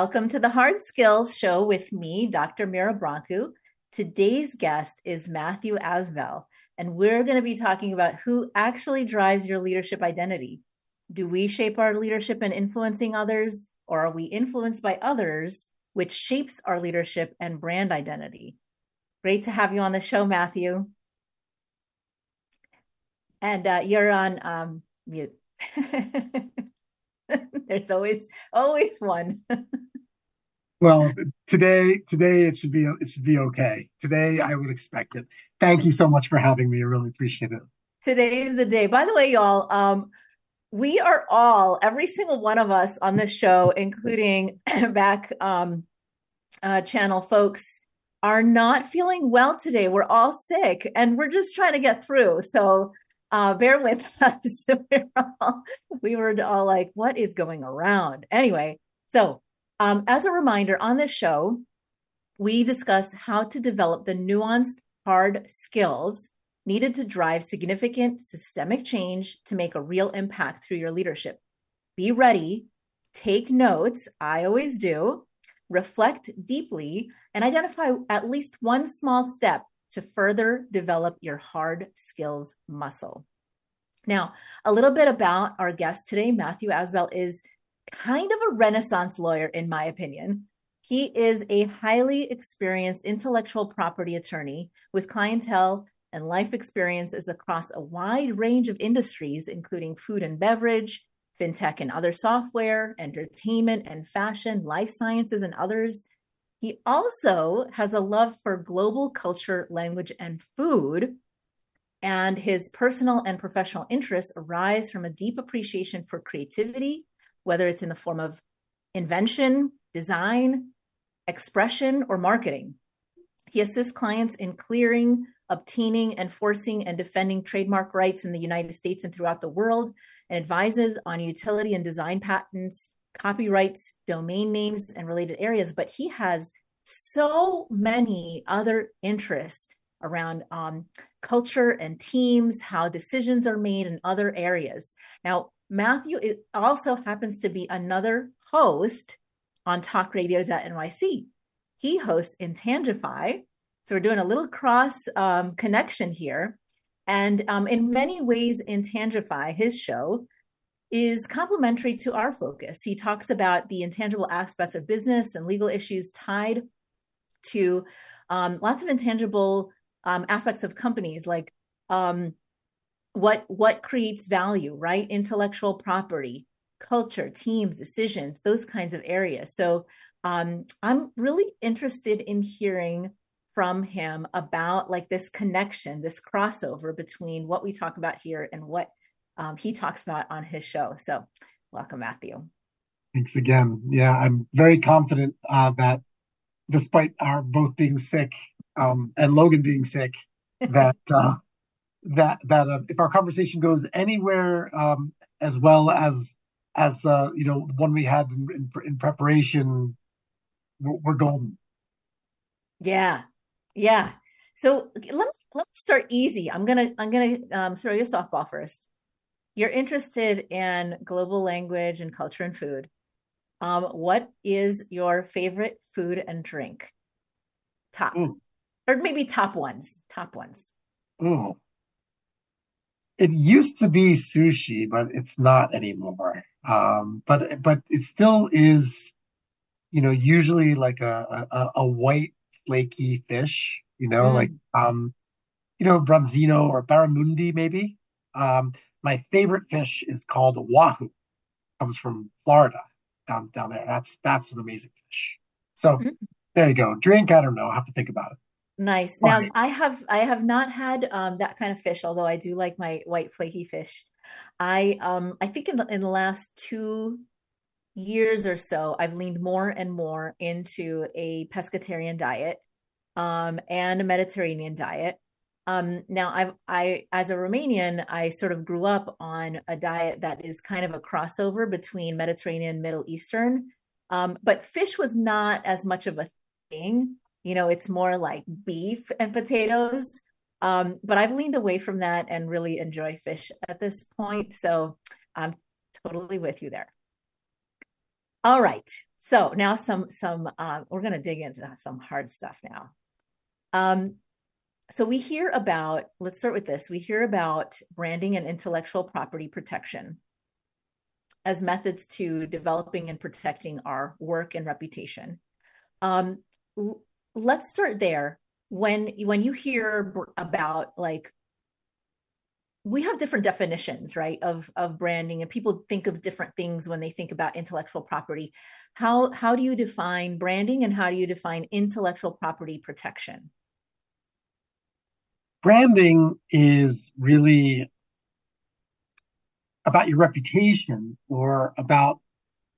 Welcome to the Hard Skills Show with me, Dr. Mira Brancu. Today's guest is Matthew Asbell, and we're going to be talking about who actually drives your leadership identity. Do we shape our leadership and influencing others, or are we influenced by others, which shapes our leadership and brand identity? Great to have you on the show, Matthew. And uh, you're on um, mute. There's always always one. well, today today it should be it should be okay. Today I would expect it. Thank you so much for having me. I really appreciate it. Today is the day. By the way, y'all, um, we are all every single one of us on this show, including back um, uh, channel folks, are not feeling well today. We're all sick, and we're just trying to get through. So uh, bear with us. we, were all, we were all like, what is going around? Anyway, so um, as a reminder on this show, we discuss how to develop the nuanced, hard skills needed to drive significant systemic change to make a real impact through your leadership. Be ready, take notes. I always do. Reflect deeply and identify at least one small step to further develop your hard skills muscle. Now, a little bit about our guest today. Matthew Asbell is kind of a renaissance lawyer, in my opinion. He is a highly experienced intellectual property attorney with clientele and life experiences across a wide range of industries, including food and beverage, fintech and other software, entertainment and fashion, life sciences, and others. He also has a love for global culture, language, and food. And his personal and professional interests arise from a deep appreciation for creativity, whether it's in the form of invention, design, expression, or marketing. He assists clients in clearing, obtaining, enforcing, and defending trademark rights in the United States and throughout the world, and advises on utility and design patents, copyrights, domain names, and related areas, but he has so many other interests around um, culture and teams, how decisions are made in other areas. Now, Matthew also happens to be another host on talkradio.nyc. He hosts Intangify. So we're doing a little cross um, connection here. And um, in many ways, Intangify, his show, is complementary to our focus. He talks about the intangible aspects of business and legal issues tied to um, lots of intangible um, aspects of companies, like um, what what creates value, right? Intellectual property, culture, teams, decisions, those kinds of areas. So um, I'm really interested in hearing from him about like this connection, this crossover between what we talk about here and what um, he talks about on his show. So, welcome, Matthew. Thanks again. Yeah, I'm very confident uh, that despite our both being sick um, and Logan being sick, that uh, that that uh, if our conversation goes anywhere um, as well as as uh, you know one we had in, in, in preparation, we're, we're golden. Yeah, yeah. So let me let me start easy. I'm gonna I'm gonna um, throw you a softball first you're interested in global language and culture and food. Um, what is your favorite food and drink? Top, mm. or maybe top ones. Top ones. Mm. It used to be sushi, but it's not anymore. Um, but but it still is, you know, usually like a a, a white flaky fish. You know, mm. like um, you know, branzino or barramundi maybe. Um, my favorite fish is called wahoo. Comes from Florida down down there. That's that's an amazing fish. So mm-hmm. there you go. Drink, I don't know. I have to think about it. Nice. Now right. I have I have not had um, that kind of fish, although I do like my white flaky fish. I um I think in the in the last two years or so, I've leaned more and more into a pescatarian diet um, and a Mediterranean diet. Um, now, I've, I, as a Romanian, I sort of grew up on a diet that is kind of a crossover between Mediterranean, and Middle Eastern. Um, but fish was not as much of a thing. You know, it's more like beef and potatoes. Um, but I've leaned away from that and really enjoy fish at this point. So I'm totally with you there. All right. So now some some uh, we're going to dig into some hard stuff now. Um, so we hear about let's start with this. We hear about branding and intellectual property protection as methods to developing and protecting our work and reputation. Um, let's start there. When when you hear about like we have different definitions right of of branding and people think of different things when they think about intellectual property how how do you define branding and how do you define intellectual property protection branding is really about your reputation or about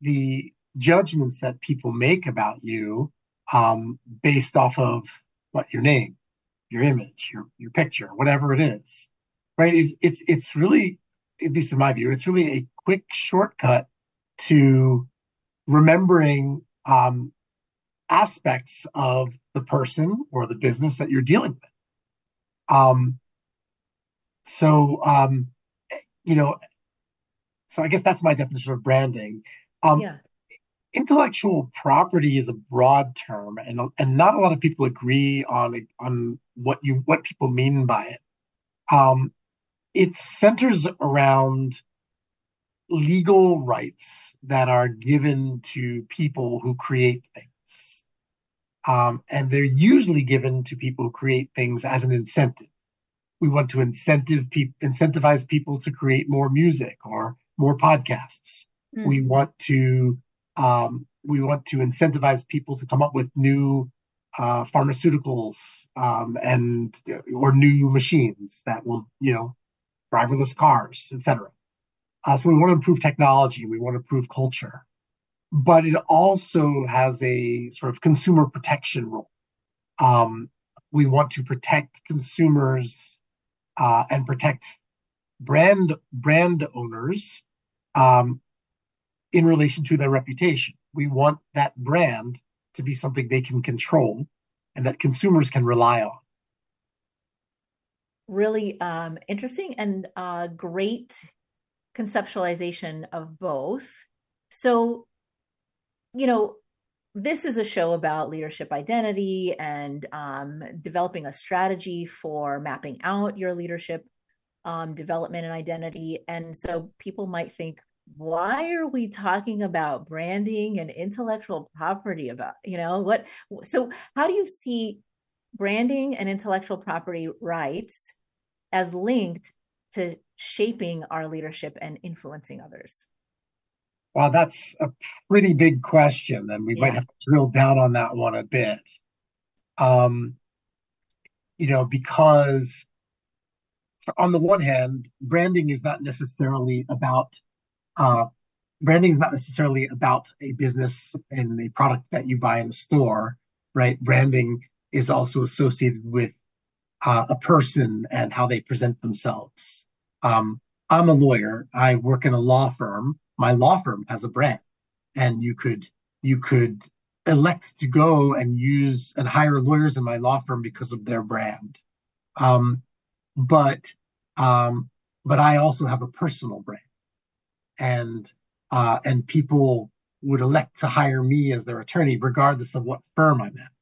the judgments that people make about you um, based off of what your name, your image, your your picture, whatever it is, right? It's it's it's really, at least in my view, it's really a quick shortcut to remembering um, aspects of the person or the business that you're dealing with. Um, so, um, you know, so I guess that's my definition of branding. Um, yeah. Intellectual property is a broad term, and and not a lot of people agree on on what you what people mean by it. Um, it centers around legal rights that are given to people who create things. Um, and they're usually given to people who create things as an incentive. We want to incentive pe- incentivize people to create more music or more podcasts. Mm. We want to um, we want to incentivize people to come up with new uh, pharmaceuticals um, and or new machines that will you know driverless cars, etc. Uh, so we want to improve technology. We want to improve culture, but it also has a sort of consumer protection role. Um, we want to protect consumers uh, and protect brand brand owners um, in relation to their reputation. We want that brand to be something they can control and that consumers can rely on. Really um, interesting and uh, great conceptualization of both. So, you know, this is a show about leadership identity and um, developing a strategy for mapping out your leadership um, development and identity. And so people might think, why are we talking about branding and intellectual property about, you know, what? So, how do you see branding and intellectual property rights as linked to shaping our leadership and influencing others? Well, that's a pretty big question, and we yeah. might have to drill down on that one a bit. Um, you know, because on the one hand, branding is not necessarily about uh, branding is not necessarily about a business and a product that you buy in a store, right? Branding is also associated with uh, a person and how they present themselves. Um, I'm a lawyer. I work in a law firm. My law firm has a brand, and you could you could elect to go and use and hire lawyers in my law firm because of their brand. Um, but um, but I also have a personal brand, and uh, and people would elect to hire me as their attorney regardless of what firm I'm at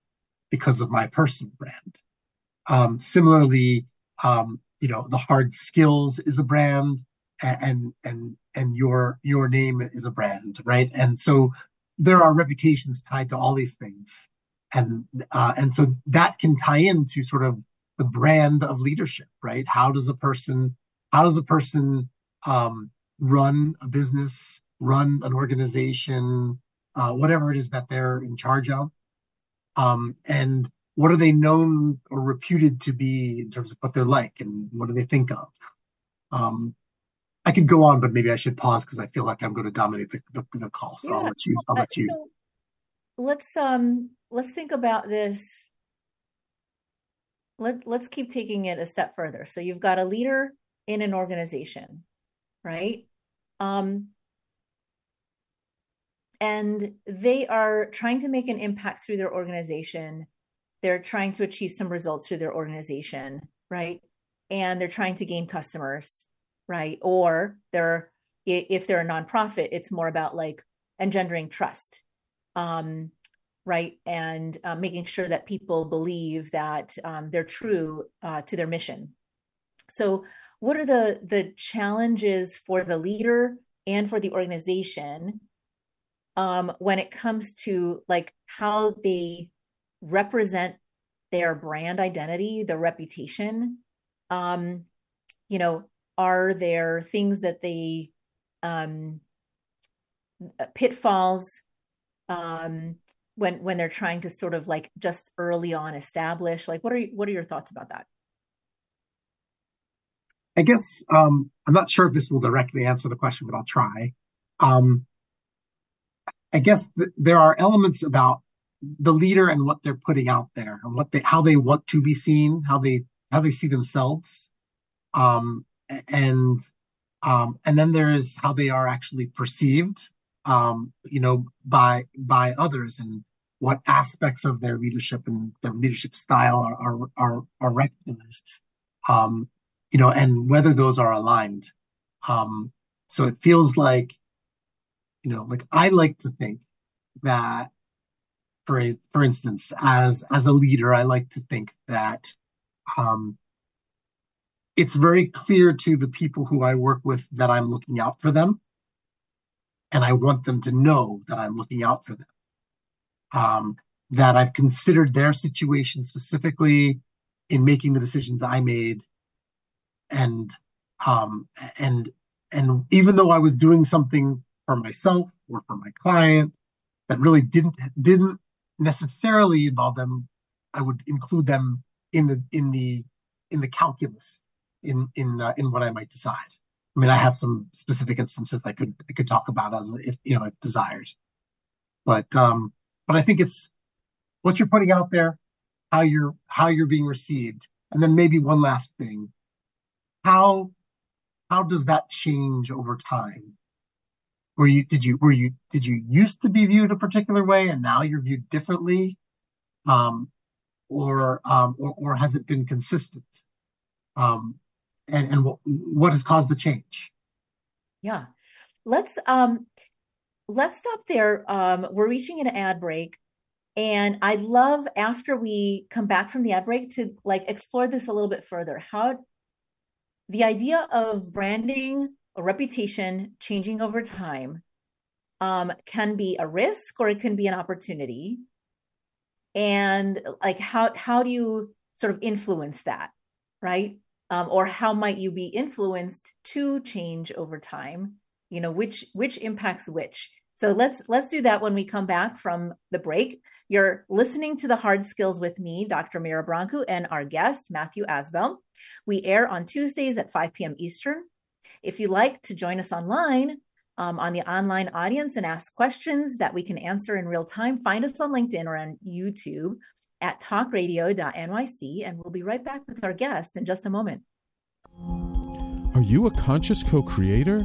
because of my personal brand. Um, similarly, um, you know, the hard skills is a brand and, and, and your, your name is a brand, right? And so there are reputations tied to all these things. And, uh, and so that can tie into sort of the brand of leadership, right? How does a person, how does a person, um, run a business, run an organization, uh, whatever it is that they're in charge of? Um, and what are they known or reputed to be in terms of what they're like and what do they think of? Um, I could go on, but maybe I should pause because I feel like I'm going to dominate the, the, the call. So yeah. I'll let you. I'll let you. So let's um let's think about this. Let let's keep taking it a step further. So you've got a leader in an organization, right? Um, and they are trying to make an impact through their organization they're trying to achieve some results through their organization, right? And they're trying to gain customers, right? Or they're if they're a nonprofit, it's more about like engendering trust um, right? And uh, making sure that people believe that um, they're true uh, to their mission. So, what are the the challenges for the leader and for the organization um, when it comes to like how they represent their brand identity, their reputation? Um, you know, are there things that they um, pitfalls um, when when they're trying to sort of like just early on establish? Like, what are what are your thoughts about that? I guess um, I'm not sure if this will directly answer the question, but I'll try. Um, I guess th- there are elements about the leader and what they're putting out there and what they how they want to be seen, how they how they see themselves, um, and um, and then there's how they are actually perceived, um, you know, by by others and what aspects of their leadership and their leadership style are are are, are recognized. Um, you know, and whether those are aligned. Um, so it feels like, you know, like I like to think that, for for instance, as as a leader, I like to think that um, it's very clear to the people who I work with that I'm looking out for them, and I want them to know that I'm looking out for them. Um, that I've considered their situation specifically in making the decisions I made and um and and even though I was doing something for myself or for my client that really didn't didn't necessarily involve them, I would include them in the in the in the calculus in in uh, in what I might decide. I mean, I have some specific instances I could I could talk about as if you know if desired, but um, but I think it's what you're putting out there, how you're how you're being received, and then maybe one last thing how how does that change over time? Were you did you were you did you used to be viewed a particular way and now you're viewed differently, um, or um, or, or has it been consistent? Um, and and what what has caused the change? Yeah, let's um let's stop there. Um, we're reaching an ad break. And I'd love after we come back from the ad break to like explore this a little bit further. How the idea of branding a reputation changing over time um, can be a risk or it can be an opportunity. And like how how do you sort of influence that right? Um, or how might you be influenced to change over time? You know which which impacts which so let's let's do that when we come back from the break. You're listening to the Hard Skills with me, Dr. Mira Brancu, and our guest, Matthew Asbell. We air on Tuesdays at 5 p.m. Eastern. If you'd like to join us online, um, on the online audience and ask questions that we can answer in real time, find us on LinkedIn or on YouTube at talkradio.nyc, and we'll be right back with our guest in just a moment. Are you a conscious co creator?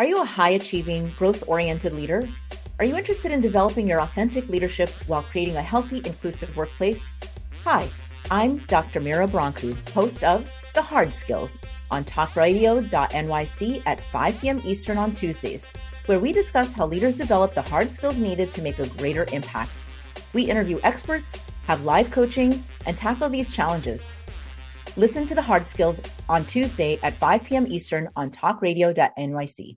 Are you a high achieving, growth oriented leader? Are you interested in developing your authentic leadership while creating a healthy, inclusive workplace? Hi, I'm Dr. Mira Brancu, host of The Hard Skills on talkradio.nyc at 5 p.m. Eastern on Tuesdays, where we discuss how leaders develop the hard skills needed to make a greater impact. We interview experts, have live coaching, and tackle these challenges. Listen to the hard skills on Tuesday at 5 p.m. Eastern on talkradio.nyc.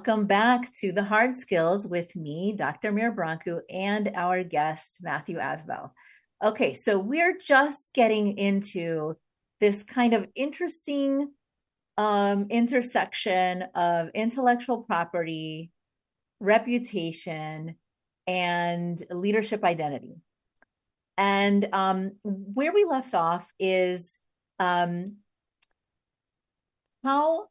Welcome back to the Hard Skills with me, Dr. Mir Brancu, and our guest, Matthew Asbell. Okay, so we're just getting into this kind of interesting um, intersection of intellectual property, reputation, and leadership identity. And um, where we left off is um, how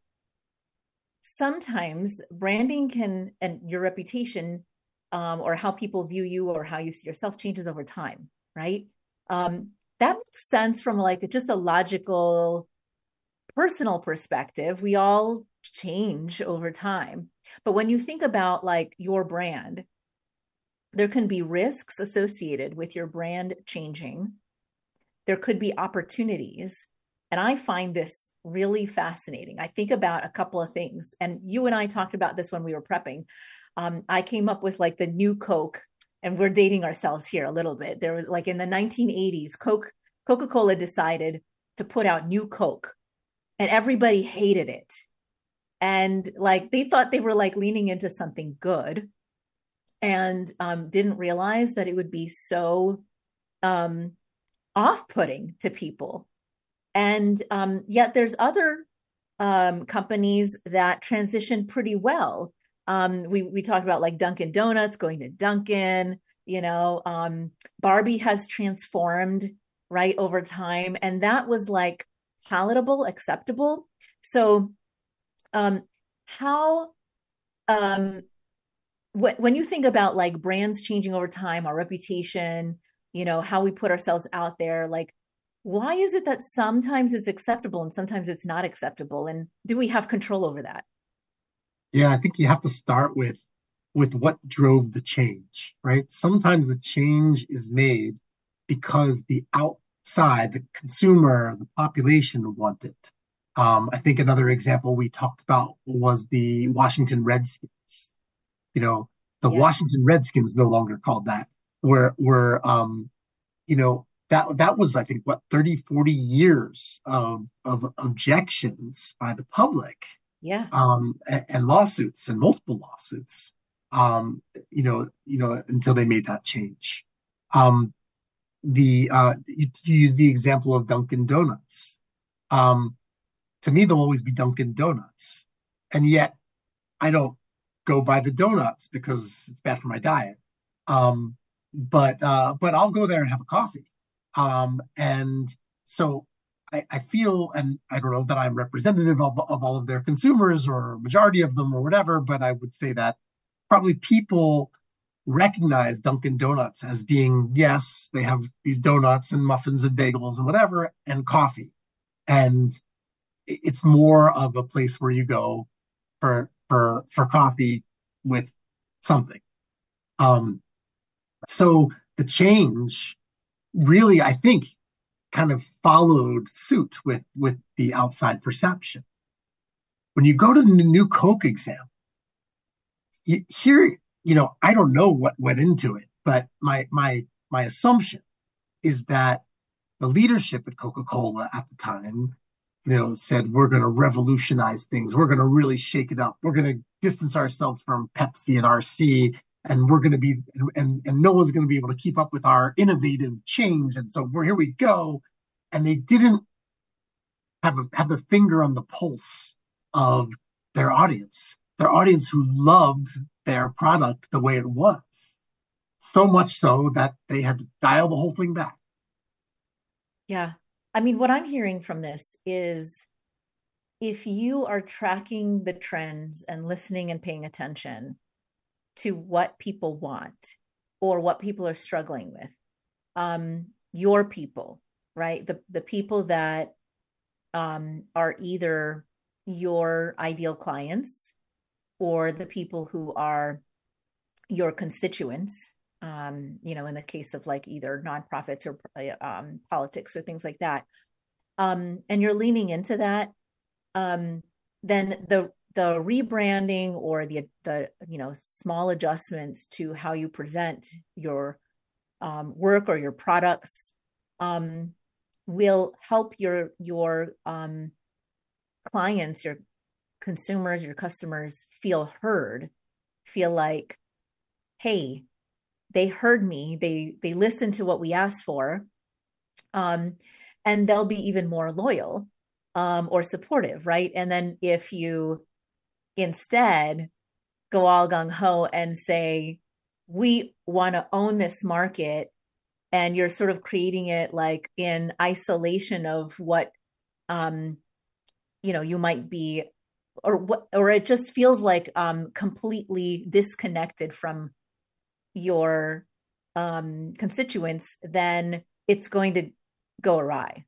sometimes branding can and your reputation um, or how people view you or how you see yourself changes over time right? Um, that makes sense from like just a logical personal perspective. We all change over time. But when you think about like your brand there can be risks associated with your brand changing. There could be opportunities and I find this really fascinating. I think about a couple of things, and you and I talked about this when we were prepping. Um, I came up with like the new Coke, and we're dating ourselves here a little bit. There was like in the 1980s, Coke, Coca Cola decided to put out new Coke, and everybody hated it. And like they thought they were like leaning into something good, and um, didn't realize that it would be so um, off putting to people and um, yet there's other um, companies that transition pretty well. Um, we we talked about like Dunkin' Donuts going to Dunkin'. You know, um, Barbie has transformed right over time, and that was like palatable, acceptable. So, um, how um, when you think about like brands changing over time, our reputation, you know, how we put ourselves out there, like why is it that sometimes it's acceptable and sometimes it's not acceptable? And do we have control over that? Yeah i think you have to start with with what drove the change right? Sometimes the change is made because the outside the consumer the population want it. Um, i think another example we talked about was the washington redskins. You know the yeah. washington redskins no longer called that. Were were um, you know that that was i think what 30 40 years of of objections by the public yeah. um and, and lawsuits and multiple lawsuits um you know you know until they made that change. Um the uh you, you use the example of dunkin donuts. Um to me they'll always be dunkin donuts. And yet i don't go buy the donuts because it's bad for my diet. Um but uh but i'll go there and have a coffee um, and so I, I, feel, and I don't know that I'm representative of, of all of their consumers or majority of them or whatever, but I would say that probably people recognize Dunkin' Donuts as being, yes, they have these donuts and muffins and bagels and whatever, and coffee. And it's more of a place where you go for for for coffee with something. Um, so the change really, I think, kind of followed suit with with the outside perception. When you go to the new Coke exam, you, here, you know, I don't know what went into it, but my my my assumption is that the leadership at Coca-Cola at the time, you know, said we're going to revolutionize things. We're going to really shake it up. We're going to distance ourselves from Pepsi and RC and we're going to be and and no one's going to be able to keep up with our innovative change and so we're here we go. And they didn't have a, have their finger on the pulse of their audience their audience who loved their product the way it was. So much so that they had to dial the whole thing back. Yeah. I mean what i'm hearing from this is if you are tracking the trends and listening and paying attention to what people want or what people are struggling with. Um, your people, right? The the people that um, are either your ideal clients or the people who are your constituents um, you know in the case of like either nonprofits or um, politics or things like that um, and you're leaning into that um, then the the rebranding or the the you know small adjustments to how you present your um, work or your products um, will help your your um, clients, your consumers, your customers feel heard, feel like, hey, they heard me, they they listened to what we asked for, um, and they'll be even more loyal um, or supportive, right? And then if you instead go all gung ho and say, we want to own this market and you're sort of creating it like in isolation of what um you know you might be or what or it just feels like um completely disconnected from your um constituents then it's going to go awry.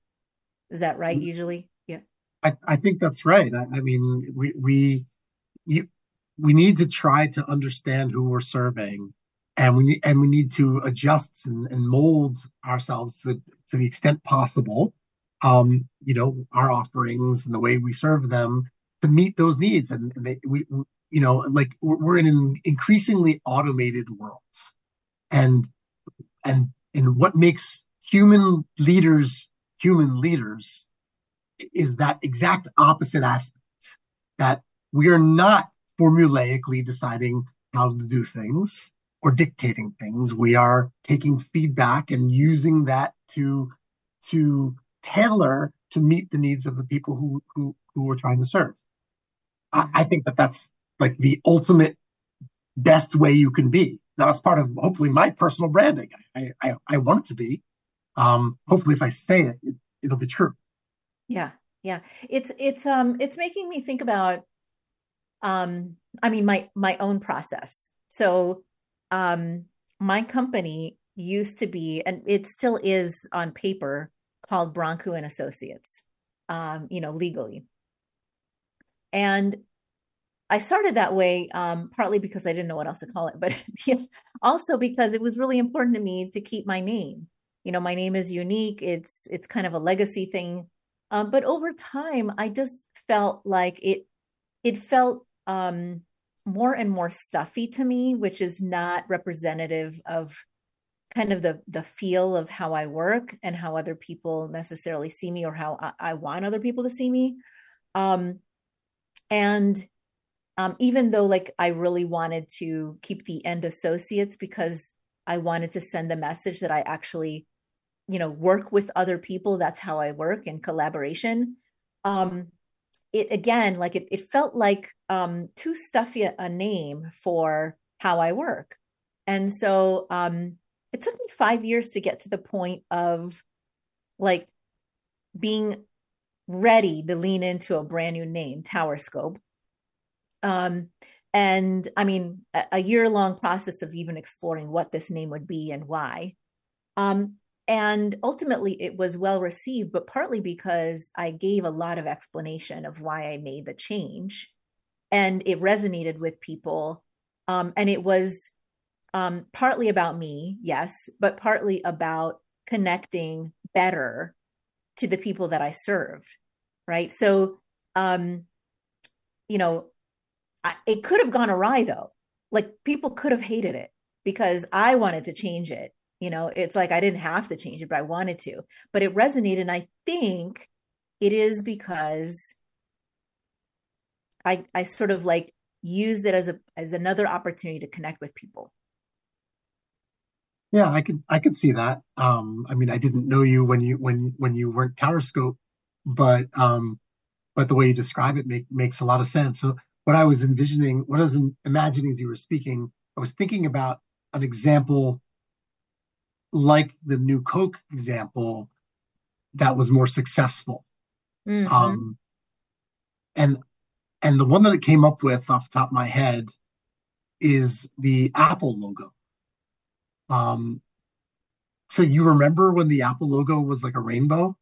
Is that right mm-hmm. usually? Yeah. I i think that's right. I, I mean we we you we need to try to understand who we're serving and we and we need to adjust and, and mold ourselves to, to the extent possible um you know our offerings and the way we serve them to meet those needs. And, and they, we you know like we're in an increasingly automated world. And and and what makes human leaders human leaders is that exact opposite aspect that we are not formulaically deciding how to do things or dictating things. We are taking feedback and using that to to tailor to meet the needs of the people who who who we're trying to serve. I, I think that that's like the ultimate best way you can be. Now that's part of hopefully my personal branding. I I, I want it to be. Um, hopefully, if I say it, it, it'll be true. Yeah, yeah. It's it's um it's making me think about um I mean my my own process. So um, my company used to be, and it still is on paper, called Brancu and Associates, um, you know, legally. And I started that way um, partly because I didn't know what else to call it, but also because it was really important to me to keep my name. You know, my name is unique. It's it's kind of a legacy thing. Um, but over time, I just felt like it it felt um, more and more stuffy to me, which is not representative of kind of the the feel of how I work and how other people necessarily see me or how I, I want other people to see me. Um, and um, even though like I really wanted to keep the end associates because I wanted to send the message that I actually, you know, work with other people. That's how I work in collaboration. Um, it again like it, it felt like um too stuffy a name for how i work. And so um it took me five years to get to the point of like being ready to lean into a brand new name Towerscope um and i mean a, a year long process of even exploring what this name would be and why. Um and ultimately it was well received but partly because i gave a lot of explanation of why i made the change and it resonated with people. Um, and it was um, partly about me yes but partly about connecting better to the people that i served right? So um you know I, it could have gone awry though. Like people could have hated it because i wanted to change it you know it's like i didn't have to change it but i wanted to. But it resonated and i think it is because i i sort of like used it as a as another opportunity to connect with people. Yeah i could i could see that. Um i mean i didn't know you when you when when you weren't Towerscope but um but the way you describe it make, makes a lot of sense. So what i was envisioning what i was imagining as you were speaking i was thinking about an example like the new Coke example, that was more successful. Mm-hmm. Um, and and the one that it came up with off the top of my head is the Apple logo. Um, so you remember when the Apple logo was like a rainbow?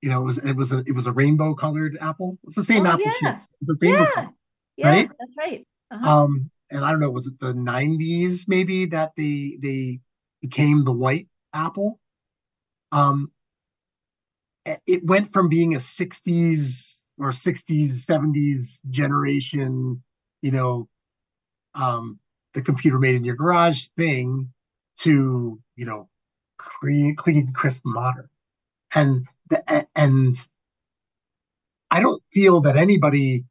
you know, it was it was a it was a rainbow colored apple. It's the same Oh, apple yeah. shape. It's a rainbow Yeah. color, Yeah, right? that's right. Uh-huh. Um, and I don't know, was it the 90s maybe that they they became the white apple? Um, it went from being a 60s or 60s, 70s generation, you know, um, the computer made in your garage thing to, you know, clean, clean, crisp, modern. And the, and I don't feel that anybody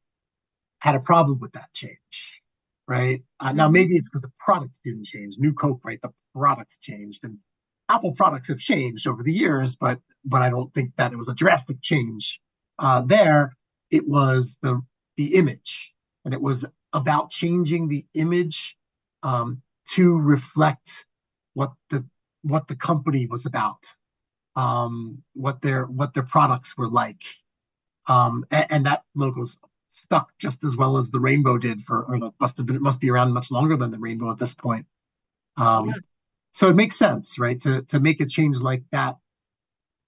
had a problem with that change, right? Uh, now Mhm. maybe it's because the products didn't change. New Coke, right? The products changed, and Apple products have changed over the years, but but I don't think that it was a drastic change uh, there. It was the the image, and it was about changing the image um, to reflect what the what the company was about, um, what their what their products were like, um, and, and that logo's stuck just as well as the rainbow did for, or must have been, it must be around much longer than the rainbow at this point. Um, Yeah. So it makes sense, right? To, to make a change like that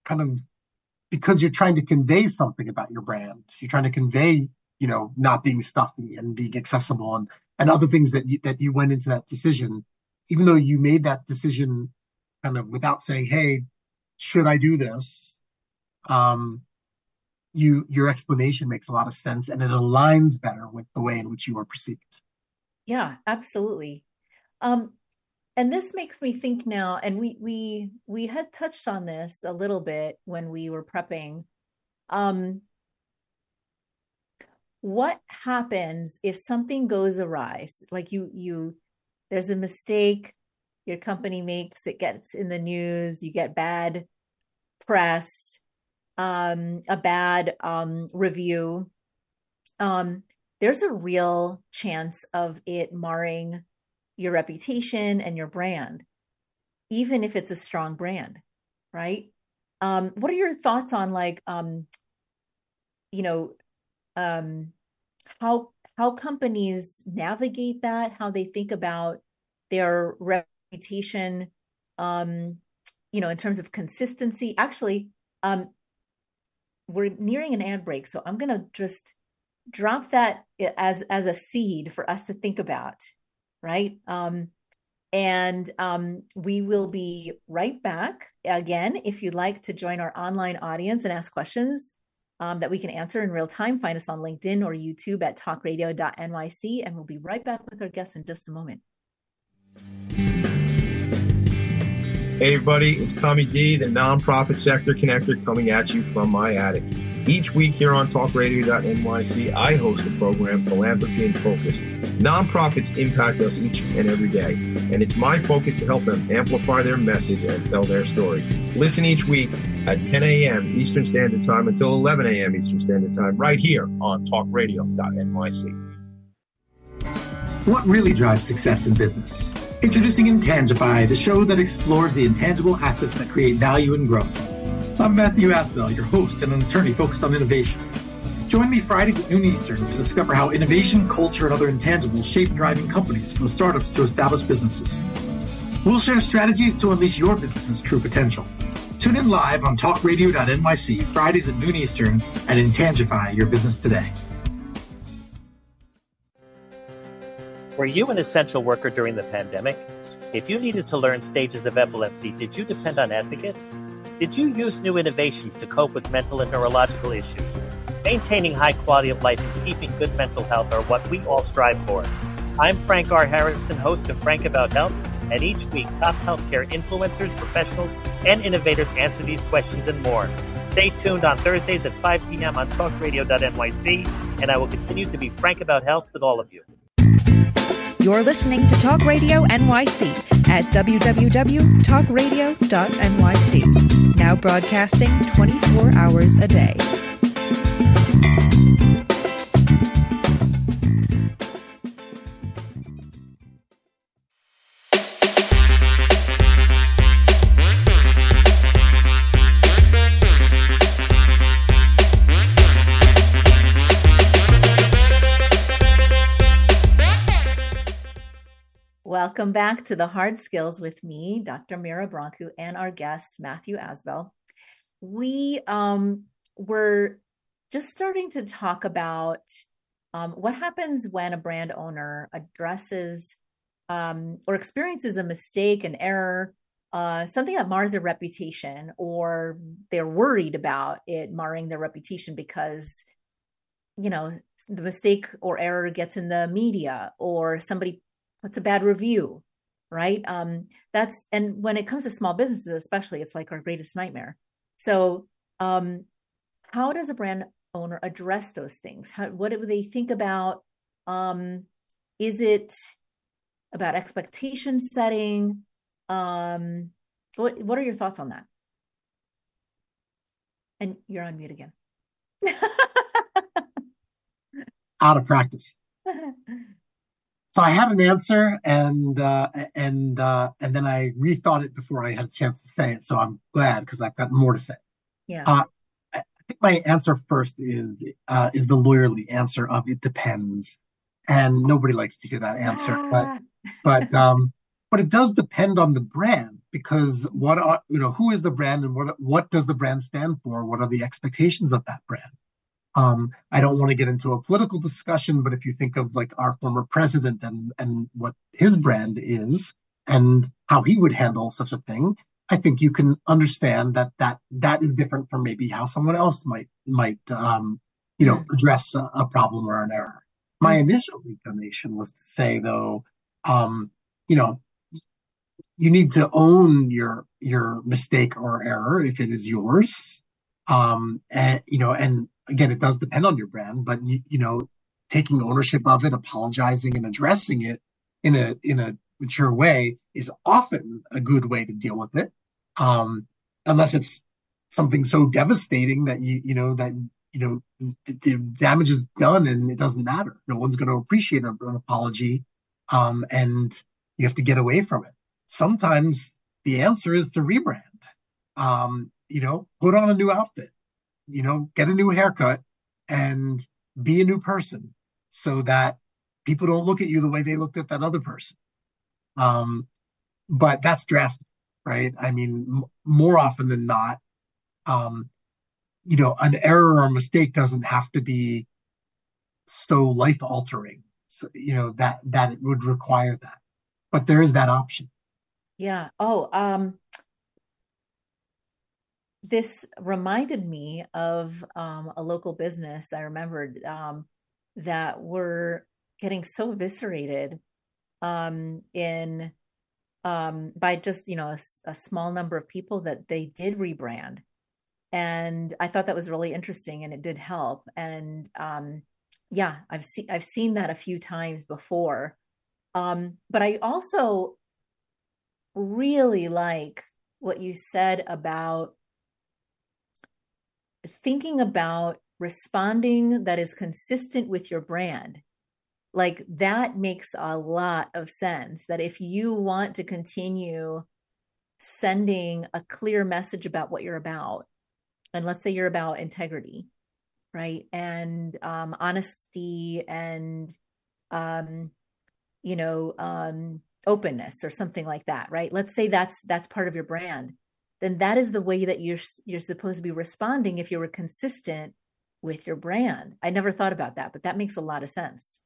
kind of because you're trying to convey something about your brand. You're trying to convey, you know, not being stuffy and being accessible and, and other things that you, that you went into that decision, even though you made that decision kind of without saying, Hey, should I do this? Um, you your explanation makes a lot of sense and it aligns better with the way in which you are perceived. Yeah, absolutely. Um, and this makes me think now, and we we we had touched on this a little bit when we were prepping. Um, what happens if something goes awry? Like you you there's a mistake your company makes, it gets in the news, you get bad press, um, a bad um review. Um, there's a real chance of it marring your reputation and your brand, even if it's a strong brand, right? Um, what are your thoughts on like, um, you know, um, how how companies navigate that, how they think about their reputation, um, you know, in terms of consistency. Actually, um, we're nearing an ad break, so I'm gonna just drop that as as a seed for us to think about right? Um and um we will be right back again if you'd like to join our online audience and ask questions um, that we can answer in real time. Find us on linkedin or youtube at talkradio.nyc and we'll be right back with our guests in just a moment. Hey everybody, it's Tommy D, the nonprofit sector connector coming at you from my attic. Each week here on talkradio.nyc, I host a program, Philanthropy in Focus. Nonprofits impact us each and every day, and it's my focus to help them amplify their message and tell their story. Listen each week at 10 a.m. Eastern Standard Time until 11 a.m. Eastern Standard Time, right here on talkradio.nyc. What really drives success in business? Introducing Intangify, the show that explores the intangible assets that create value and growth. I'm Matthew Asbell, your host and an attorney focused on innovation. Join me Fridays at noon Eastern to discover how innovation, culture, and other intangibles shape thriving companies from startups to established businesses. We'll share strategies to unleash your business's true potential. Tune in live on talkradio.nyc Fridays at noon Eastern and Intangify your business today. Were you an essential worker during the pandemic? If you needed to learn stages of epilepsy, did you depend on advocates? Did you use new innovations to cope with mental and neurological issues? Maintaining high quality of life and keeping good mental health are what we all strive for. I'm Frank R. Harrison, host of Frank About Health, and each week top healthcare influencers, professionals, and innovators answer these questions and more. Stay tuned on Thursdays at 5 p.m. on talkradio.nyc, and I will continue to be frank about health with all of you. You're listening to Talk Radio NYC at www.talkradio.nyc. Now broadcasting 24 hours a day. Welcome back to the Hard Skills with me, Dr. Mira Brancu, and our guest, Matthew Asbell. we um, were just starting to talk about um, what happens when a brand owner addresses um, or experiences a mistake, an error, uh, something that mars their reputation, or they're worried about it marring their reputation because, you know, the mistake or error gets in the media, or somebody puts a bad review, right? Um, that's and when it comes to small businesses, especially, it's like our greatest nightmare. So, um, how does a brand owner address those things? How, what do they think about? Um, is it about expectation setting? Um, what what are your thoughts on that? And you're on mute again. Out of practice. So I had an answer, and uh, and uh, and then I rethought it before I had a chance to say it. So I'm glad because I've got more to say. Yeah. Uh, I think my answer first is uh, is the lawyerly answer of it depends, and nobody likes to hear that answer, but but um, but it does depend on the brand because what are you know who is the brand and what what does the brand stand for? What are the expectations of that brand? Um, I don't want to get into a political discussion, but if you think of like our former president and and what his brand is and how he would handle such a thing, I think you can understand that that that is different from maybe how someone else might might um, you know address a, a problem or an error. My initial inclination was to say though, um, you know, you need to own your your mistake or error if it is yours. Um, and you know, and again, it does depend on your brand, but you, you know, taking ownership of it, apologizing and addressing it in a in a mature way is often a good way to deal with it. Um, unless it's something so devastating that you you know that you know the, the damage is done and it doesn't matter. No one's going to appreciate an apology, um, and you have to get away from it. Sometimes the answer is to rebrand. Um, you know, put on a new outfit you know, get a new haircut and be a new person so that people don't look at you the way they looked at that other person. Um, but that's drastic, right? I mean, m- more often than not, um, you know, an error or mistake doesn't have to be so life altering. So, you know, that, that it would require that, but there is that option. Yeah. Oh, um, this reminded me of um, a local business I remembered um, that were getting so eviscerated um, in um, by just you know a, a, small number of people that they did rebrand, and I thought that was really interesting and it did help. And um, yeah, I've seen I've seen that a few times before, um, but I also really like what you said about thinking about responding that is consistent with your brand like that makes a lot of sense that if you want to continue sending a clear message about what you're about and let's say you're about integrity right? And um, honesty and um, you know um, openness or something like that right? Let's say that's that's part of your brand then that is the way that you're you're supposed to be responding if you were consistent with your brand. I never thought about that, but that makes a lot of sense.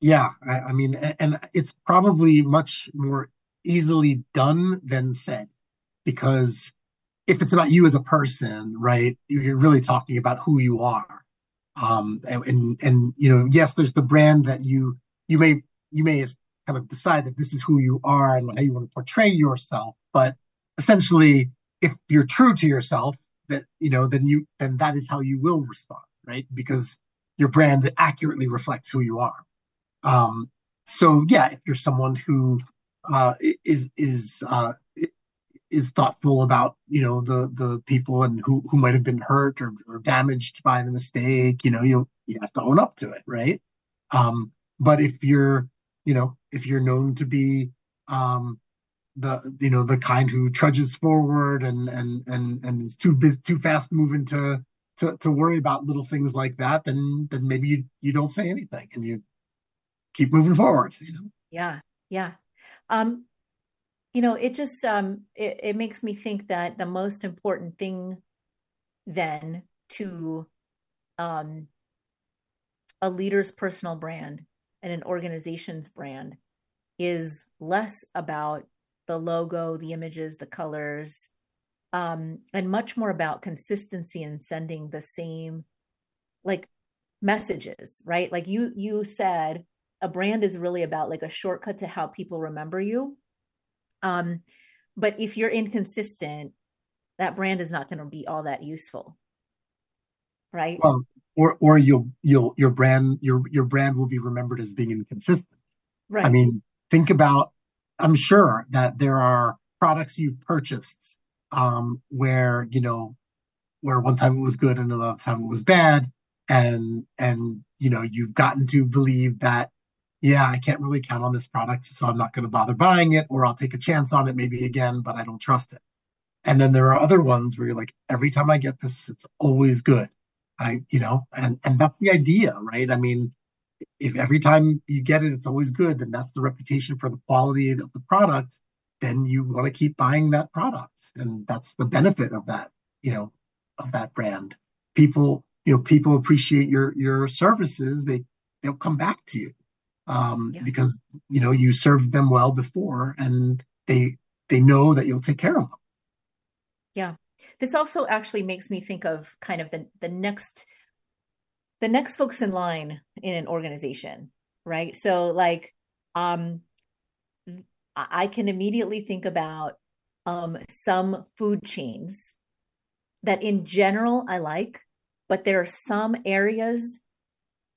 Yeah, I, I mean, and it's probably much more easily done than said, because if it's about you as a person, right, you're really talking about who you are. Um, and, and, and you know, yes, there's the brand that you you may you may kind of decide that this is who you are and how you want to portray yourself, but essentially, if you're true to yourself, that you know, then you then that is how you will respond, right? Because your brand accurately reflects who you are. Um, so yeah, if you're someone who uh, is is uh, is thoughtful about you know the the people and who who might have been hurt or, or damaged by the mistake, you know, you you have to own up to it, right? Um, but if you're you know if you're known to be um, the you know the kind who trudges forward and and and and is too busy, too fast moving to to to worry about little things like that, then then maybe you you don't say anything and you keep moving forward. You know. Yeah, yeah. Um, you know, it just um it, it makes me think that the most important thing then to um, a leader's personal brand and an organization's brand is less about the logo, the images, the colors, um, and much more about consistency and sending the same like messages, right? Like you you said, a brand is really about like a shortcut to how people remember you. Um, but if you're inconsistent, that brand is not going to be all that useful, right? Well, or or you'll you'll your brand your your brand will be remembered as being inconsistent. Right. I mean, think about. I'm sure that there are products you've purchased um, where you know where one time it was good and another time it was bad, and and you know you've gotten to believe that yeah i can't really count on this product so i'm not going to bother buying it or i'll take a chance on it maybe again but i don't trust it. And then there are other ones where you're like every time i get this it's always good. I you know and and that's the idea right? I mean if every time you get it it's always good then that's the reputation for the quality of the product then you want to keep buying that product. And that's the benefit of that you know of that brand. People you know people appreciate your your services. They they'll come back to you um, yeah. because you know you served them well before and they they know that you'll take care of them. Yeah. This also actually makes me think of kind of the the next the next folks in line in an organization right so like um i can immediately think about um some food chains that in general i like but there are some areas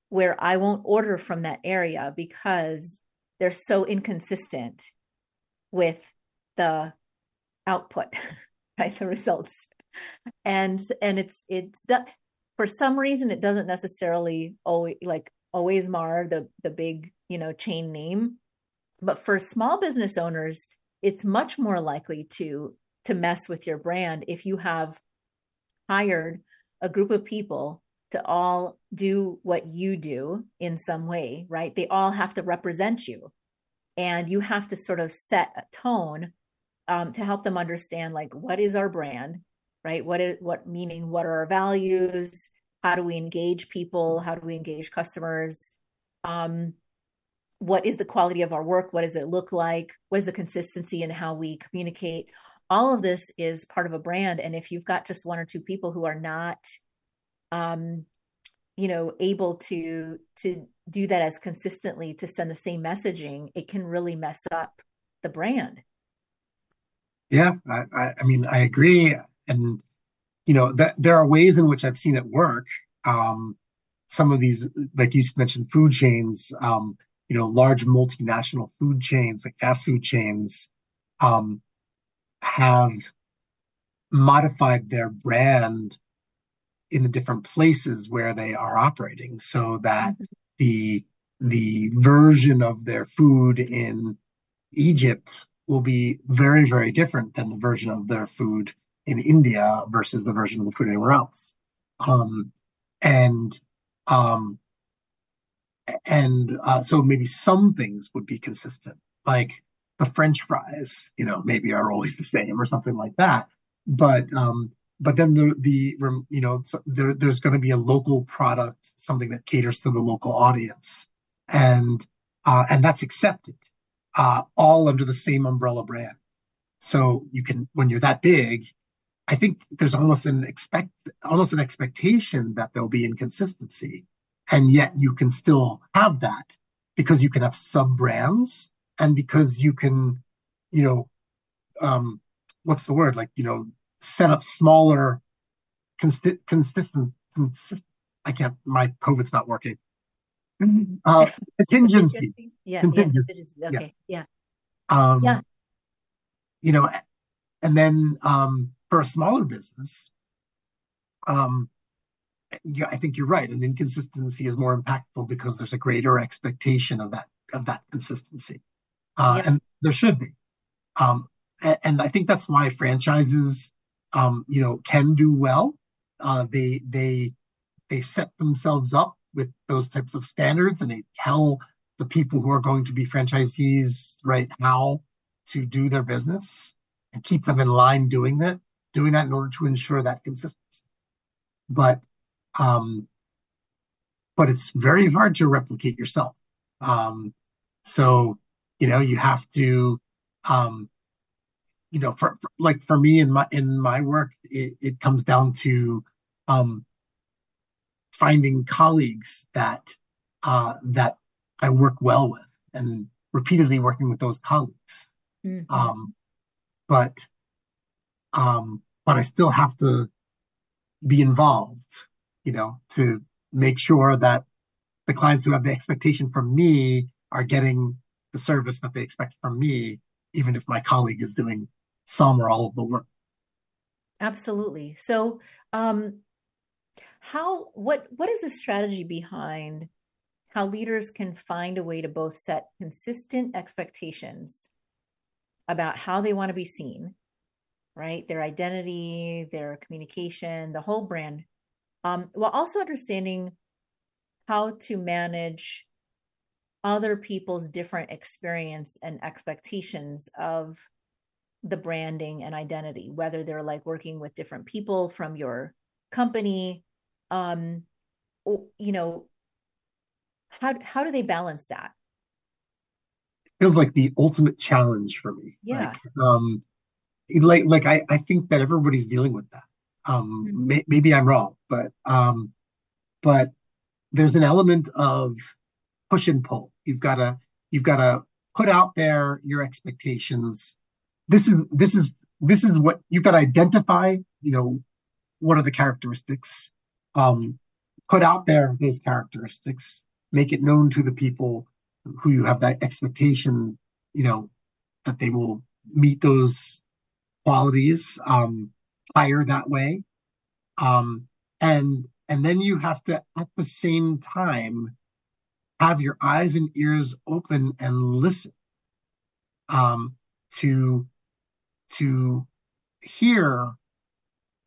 where I won't order from that area because they're so inconsistent with the output, right? The results. And and it's it's for some reason it doesn't necessarily always like always mar the the big, you know, chain name. But for small business owners, it's much more likely to to mess with your brand if you have hired a group of people to all do what you do in some way, right? They all have to represent you. And you have to sort of set a tone um, to help them understand like what is our brand, right? What is what meaning, what are our values? How do we engage people? How do we engage customers? Um, what is the quality of our work? What does it look like? What is the consistency in how we communicate? all of this is part of a brand and if you've got just one or two people who are not um you know able to to do that as consistently to send the same messaging it can really mess up the brand yeah i i, I mean i agree and you know that there are ways in which i've seen it work um some of these like you mentioned food chains um you know large multinational food chains like fast food chains um have modified their brand in the different places where they are operating so that mm-hmm. the the version of their food in Egypt will be very very different than the version of their food in India versus the version of the food anywhere else um, and um, and uh, so maybe some things would be consistent like the French fries, you know, maybe are always the same or something like that. But um, but then the the you know there, there's going to be a local product, something that caters to the local audience, and uh, and that's accepted, uh, all under the same umbrella brand. So you can when you're that big, I think there's almost an expect almost an expectation that there'll be inconsistency, and yet you can still have that because you can have sub brands and because you can, you know, um, what's the word? Like, you know, set up smaller, consistent, consistent, consistent. I can't. My COVID's not working. Uh, contingencies. Yeah. Contingencies. Yeah. Okay. Yeah. Um, yeah. You know, and then um, for a smaller business, um, yeah, I think you're right. An inconsistency is more impactful because there's a greater expectation of that of that consistency uh, yep. and there should be. Um, and, and, I think that's why franchises, um, you know, can do well. Uh, they they they set themselves up with those types of standards, and they tell the people who are going to be franchisees right how to do their business and keep them in line doing that, doing that in order to ensure that consistency. but um, but it's very hard to replicate yourself. Um, so you know you have to um, you know for, for, like for me in my in my work it, it comes down to um, finding colleagues that uh, that I work well with and repeatedly working with those colleagues. Mm-hmm. Um, but um, but I still have to be involved, you know, to make sure that the clients who have the expectation from me are getting the service that they expect from me, even if my colleague is doing some or all of the work. Absolutely. So, um, how what what is the strategy behind how leaders can find a way to both set consistent expectations about how they want to be seen, right? Their identity, their communication, the whole brand, um, while also understanding how to manage other people's different experience and expectations of the branding and identity, whether they're like working with different people from your company, um, or, you know, how how do they balance that? feels like the ultimate challenge for me. Yeah. Like, um, like, like I, I think that everybody's dealing with that. Um, mm-hmm. may, maybe I'm wrong, but, um, but there's an element of push and pull. You've got to, you've got to put out there your expectations. This is, this is, this is what you've got to identify, you know, what are the characteristics, um, put out there those characteristics make it known to the people who you have that expectation, you know, that they will meet those qualities, um, hire that way. Um, and, and then you have to, at the same time, have your eyes and ears open and listen, um, to, to hear,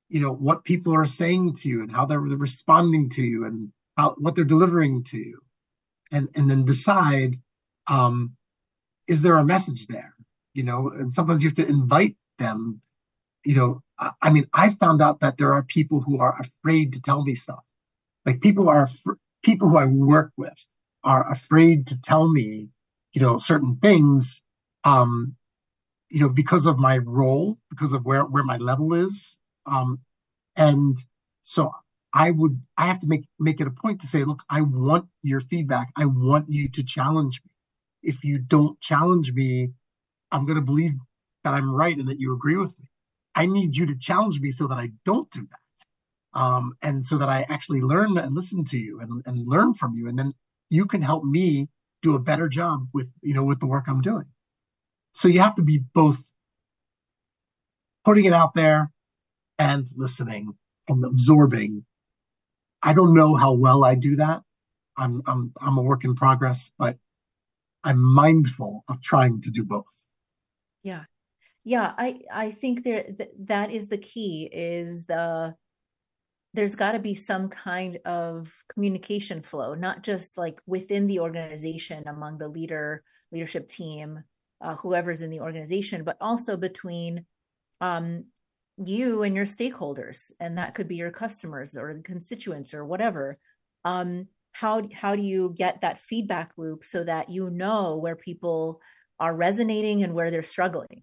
you know, what people are saying to you and how they're responding to you and how, what they're delivering to you and and then decide um, is there a message there you know and sometimes you have to invite them you know I, I mean i found out that there are people who are afraid to tell me stuff like people are people who i work with are afraid to tell me you know certain things um you know because of my role because of where where my level is um and so I would I have to make make it a point to say, look, I want your feedback. I want you to challenge me. If you don't challenge me, I'm going to believe that I'm right and that you agree with me. I need you to challenge me so that I don't do that. Um, and so that I actually learn and listen to you and, and learn from you. And then you can help me do a better job with, you know, with the work I'm doing. So you have to be both putting it out there and listening and absorbing I don't know how well I do that. I'm I'm I'm a work in progress, but I'm mindful of trying to do both. Yeah. Yeah, I I think there th- that is the key is the there's got to be some kind of communication flow, not just like within the organization among the leader leadership team, uh, whoever's in the organization, but also between um, you and your stakeholders and that could be your customers or the constituents or whatever. Um, how how do you get that feedback loop so that you know where people are resonating and where they're struggling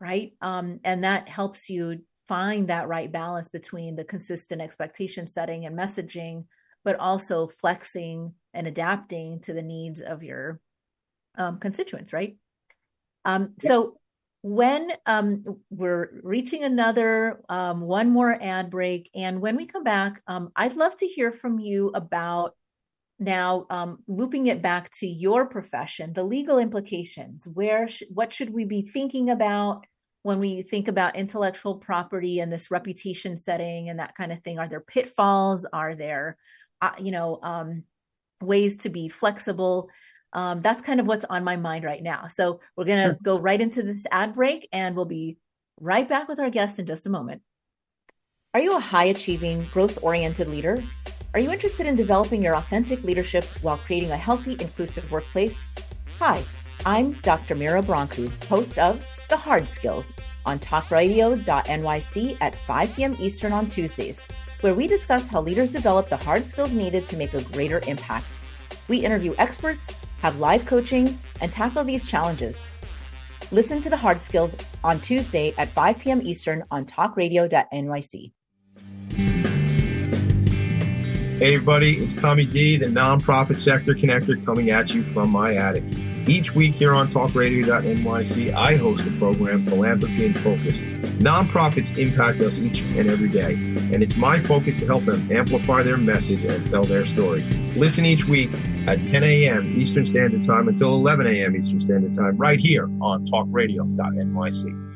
right? Um, and that helps you find that right balance between the consistent expectation setting and messaging but also flexing and adapting to the needs of your um, constituents right? Um, so when um, we're reaching another um, one more ad break and when we come back um, i'd love to hear from you about now um, looping it back to your profession the legal implications where sh- what should we be thinking about when we think about intellectual property and this reputation setting and that kind of thing are there pitfalls are there uh, you know um, ways to be flexible um, that's kind of what's on my mind right now. So we're going to sure. go right into this ad break and we'll be right back with our guest in just a moment. Are you a high achieving, growth oriented leader? Are you interested in developing your authentic leadership while creating a healthy, inclusive workplace? Hi, I'm Dr. Mira Brancu, host of The Hard Skills on talkradio.nyc at 5 p.m. Eastern on Tuesdays where we discuss how leaders develop the hard skills needed to make a greater impact. We interview experts, have live coaching, and tackle these challenges. Listen to the hard skills on Tuesday at 5 p.m. Eastern on talkradio.nyc. Hey, everybody, it's Tommy D, the nonprofit sector connector, coming at you from my attic. Each week here on talkradio.nyc, I host a program, Philanthropy in Focus. Nonprofits impact us each and every day, and it's my focus to help them amplify their message and tell their story. Listen each week at 10 a.m. Eastern Standard Time until 11 a.m. Eastern Standard Time, right here on talkradio.nyc.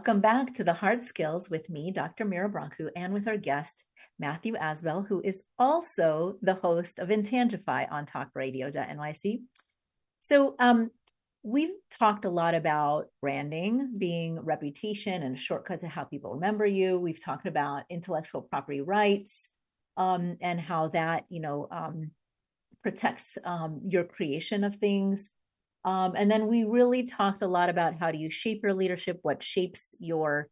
Welcome back to the Hard Skills with me, Dr. Mira Brancu, and with our guest, Matthew Asbell, who is also the host of Intangify on talkradio.nyc. So, um, we've talked a lot about branding being reputation and a shortcut to how people remember you. We've talked about intellectual property rights um, and how that, you know, um, protects um, your creation of things. Um, and then we really talked a lot about how do you shape your leadership, what shapes your,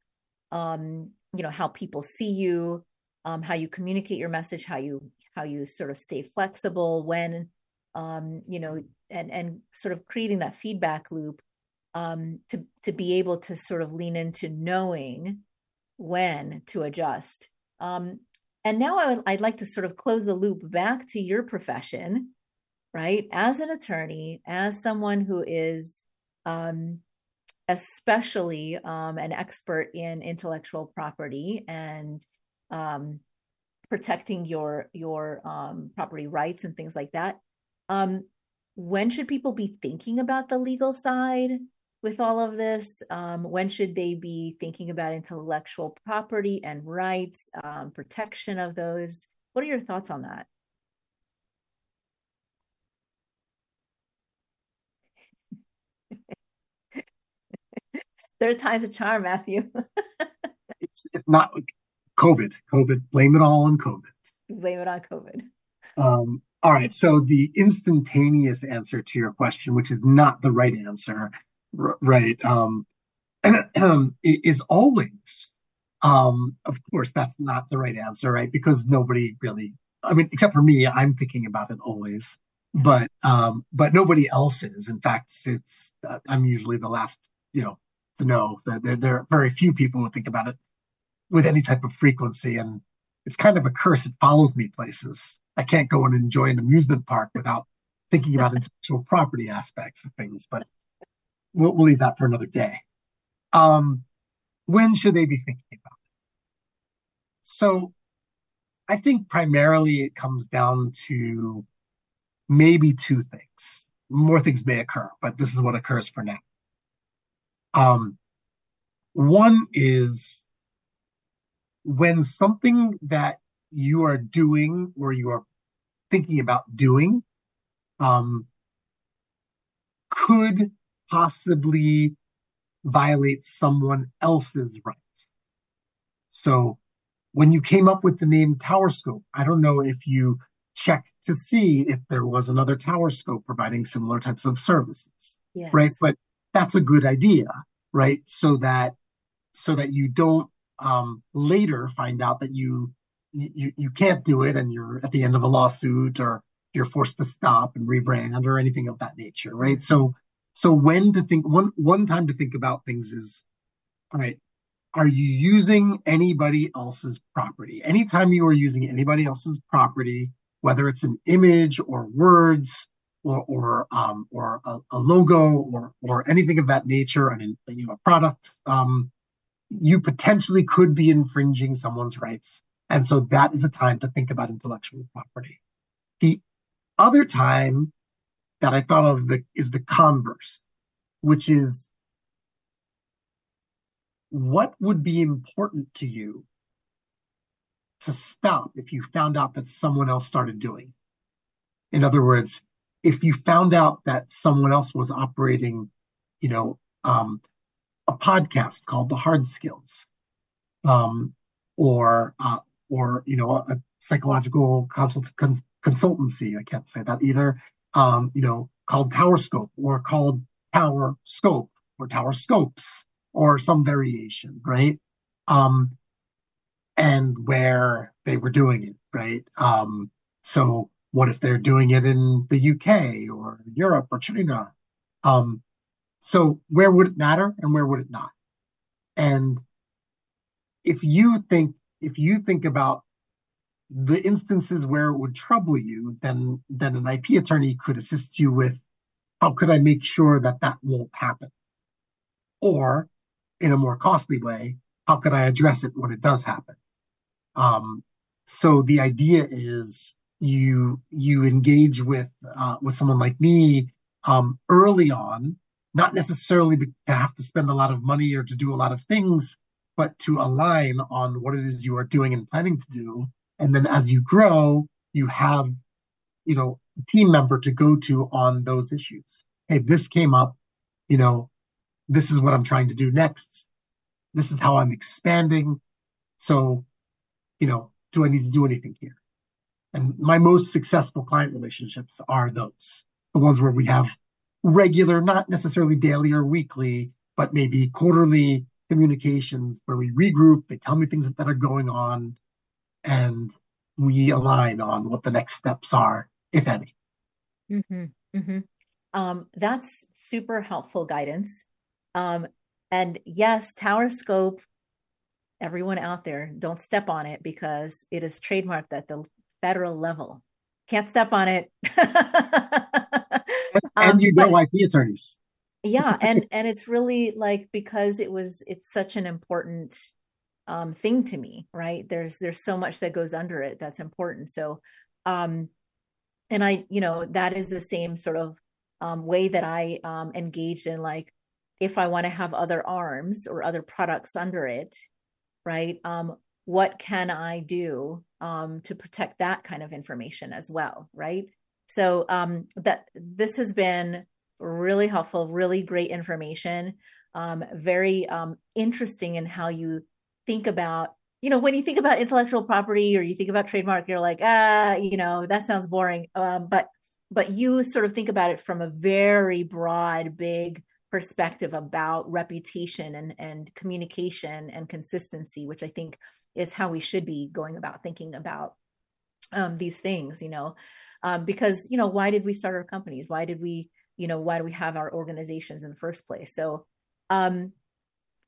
um, you know, how people see you, um, how you communicate your message, how you how you sort of stay flexible when, um, you know, and and sort of creating that feedback loop um, to to be able to sort of lean into knowing when to adjust. Um, and now I would, I'd like to sort of close the loop back to your profession right? As an attorney, as someone who is um, especially um, an expert in intellectual property and um, protecting your your um, property rights and things like that. Um, when should people be thinking about the legal side with all of this? Um, when should they be thinking about intellectual property and rights, protection of those? What are your thoughts on that? Third time's a charm, Matthew. it's, it's not COVID. COVID. Blame it all on COVID. Blame it on COVID. Um, all right. So the instantaneous answer to your question, which is not the right answer, r- right, um, is always. Um, of course, that's not the right answer, right? Because nobody really, I mean, except for me, I'm thinking about it always, but um, but nobody else is. In fact, it's uh, I'm usually the last, you know, to know that there, there are very few people who think about it with any type of frequency. And it's kind of a curse. It follows me places. I can't go and enjoy an amusement park without thinking about intellectual property aspects of things, but we'll, we'll leave that for another day. Um, when should they be thinking about it? So I think primarily it comes down to maybe two things. More things may occur, but this is what occurs for now. Um, one is when something that you are doing or you are thinking about doing um, could possibly violate someone else's rights. So when you came up with the name Towerscope, I don't know if you checked to see if there was another Towerscope providing similar types of services, yes. right? But that's a good idea, right? So that so that you don't um, later find out that you, you you can't do it and you're at the end of a lawsuit or you're forced to stop and rebrand or anything of that nature, right? So so when to think one one time to think about things is all right. are you using anybody else's property? Anytime you are using anybody else's property, whether it's an image or words or or um, or a, a, logo or or anything of that nature, and you know a product, um, you potentially could be infringing someone's rights, and so that is a time to think about intellectual property. The other time that I thought of the, is the converse, which is what would be important to you to stop if you found out that someone else started doing? In other words, if you found out that someone else was operating, you know, um, a podcast called The Hard Skills, um, or uh, or you know, a, psychological consult- cons- consultancy. I can't say that either. Um, you know, called Towerscope or called Towerscope or Towerscopes or some variation, right? Um, and where they were doing it, right? Um, so what if they're doing it in the UK or Europe or China? Um, so where would it matter and where would it not? And if you think if you think about the instances where it would trouble you, then then an IP attorney could assist you with how could I make sure that that won't happen, or in a more costly way, how could I address it when it does happen? Um, so the idea is you you engage with uh, with someone like me um, early on, not necessarily to have to spend a lot of money or to do a lot of things, but to align on what it is you are doing and planning to do. And then as you grow, you have, you know, a team member to go to on those issues. Hey, this came up, you know, this is what I'm trying to do next. This is how I'm expanding. So, you know, do I need to do anything here? And my most successful client relationships are those, the ones where we have regular, not necessarily daily or weekly, but maybe quarterly communications where we regroup, they tell me things that are going on, and we align on what the next steps are, if any. Mm-hmm, mm-hmm. Um, that's super helpful guidance. Um, and yes, Towerscope, everyone out there, don't step on it because it is trademarked that the federal level. Can't step on it. and, and um, you know IP attorneys yeah and and it's really like because it was it's such an important um thing to me right there's there's so much that goes under it that's important so um and i you know that is the same sort of um way that i um engaged in like if i want to have other arms or other products under it right um what can i do um to protect that kind of information as well right so um that this has been really helpful, really great information. Um, very um, interesting in how you think about, you know, when you think about intellectual property or you think about trademark, you're like, ah, you know, that sounds boring. Um, but but you sort of think about it from a very broad, big perspective about reputation and and communication and consistency, which I think is how we should be going about thinking about um, these things. You know, um, because you know, why did we start our companies? Why did we you know why do we have our organizations in the first place so um,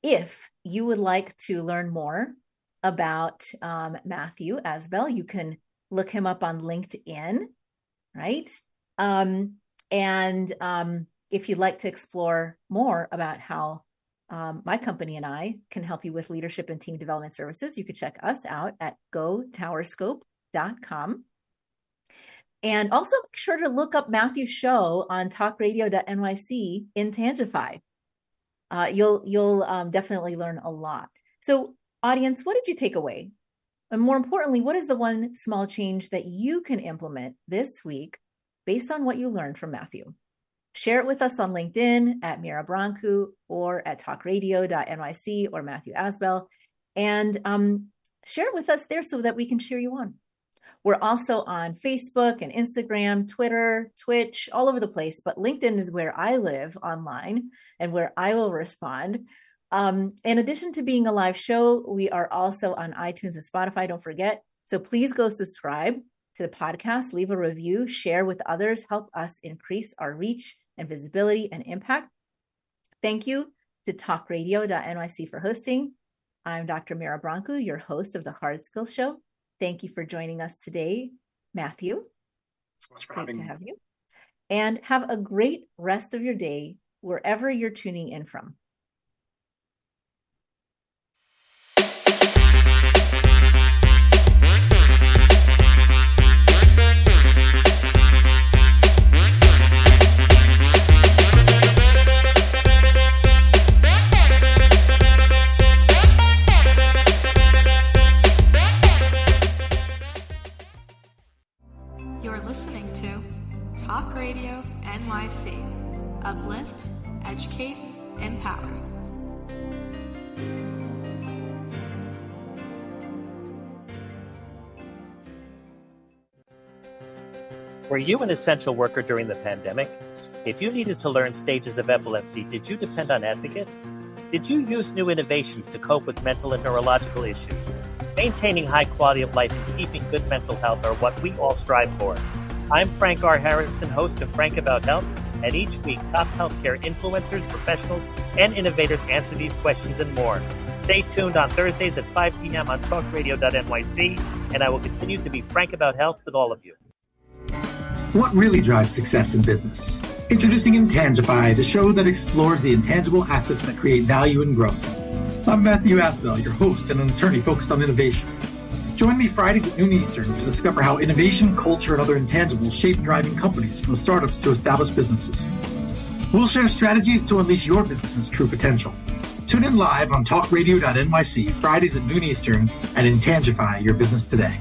if you would like to learn more about um, matthew asbell you can look him up on linkedin right um, and um, if you'd like to explore more about how um, my company and I can help you with leadership and team development services, you could check us out at gotowerscope.com. And also make sure to look up Matthew's show on talkradio.nyc Intangify. Uh, you'll you'll um, definitely learn a lot. So, audience, what did you take away? And more importantly, what is the one small change that you can implement this week based on what you learned from Matthew? Share it with us on LinkedIn at Mira Brancu or at talkradio.nyc or Matthew Asbell. And um, share it with us there so that we can cheer you on. We're also on Facebook and Instagram, Twitter, Twitch, all over the place. But LinkedIn is where I live online and where I will respond. Um, in addition to being a live show, we are also on iTunes and Spotify. Don't forget. So please go subscribe to the podcast, leave a review, share with others, help us increase our reach and visibility and impact. Thank you to talkradio.nyc for hosting. I'm Dr. Mira Brancu, your host of the Hard Skills Show. Thank you for joining us today, Matthew. So much for Great having to me. have you. And have a great rest of your day wherever you're tuning in from. NYC. Uplift, educate, empower. Were you an essential worker during the pandemic? If you needed to learn stages of epilepsy, did you depend on advocates? Did you use new innovations to cope with mental and neurological issues? Maintaining high quality of life and keeping good mental health are what we all strive for. I'm Frank R. Harrison, host of Frank About Health, and each week top healthcare influencers, professionals, and innovators answer these questions and more. Stay tuned on Thursdays at 5 p.m. on talkradio.nyc, and I will continue to be frank about health with all of you. What really drives success in business? Introducing Intangify, the show that explores the intangible assets that create value and growth. I'm Matthew Asbell, your host and an attorney focused on innovation. Join me Fridays at noon Eastern to discover how innovation, culture, and other intangibles shape thriving companies from startups to established businesses. We'll share strategies to unleash your business's true potential. Tune in live on talkradio.nyc Fridays at noon Eastern and Intangify your business today.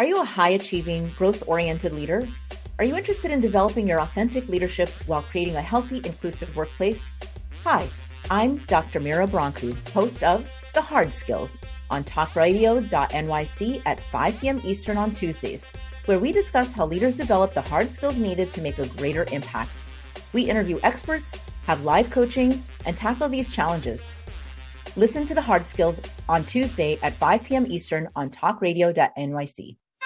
Are you a high achieving, growth oriented leader? Are you interested in developing your authentic leadership while creating a healthy, inclusive workplace? Hi, I'm Dr. Mira Brancu, host of The Hard Skills on talkradio.nyc at 5 p.m. Eastern on Tuesdays, where we discuss how leaders develop the hard skills needed to make a greater impact. We interview experts, have live coaching, and tackle these challenges. Listen to The Hard Skills on Tuesday at 5 p.m. Eastern on talkradio.nyc.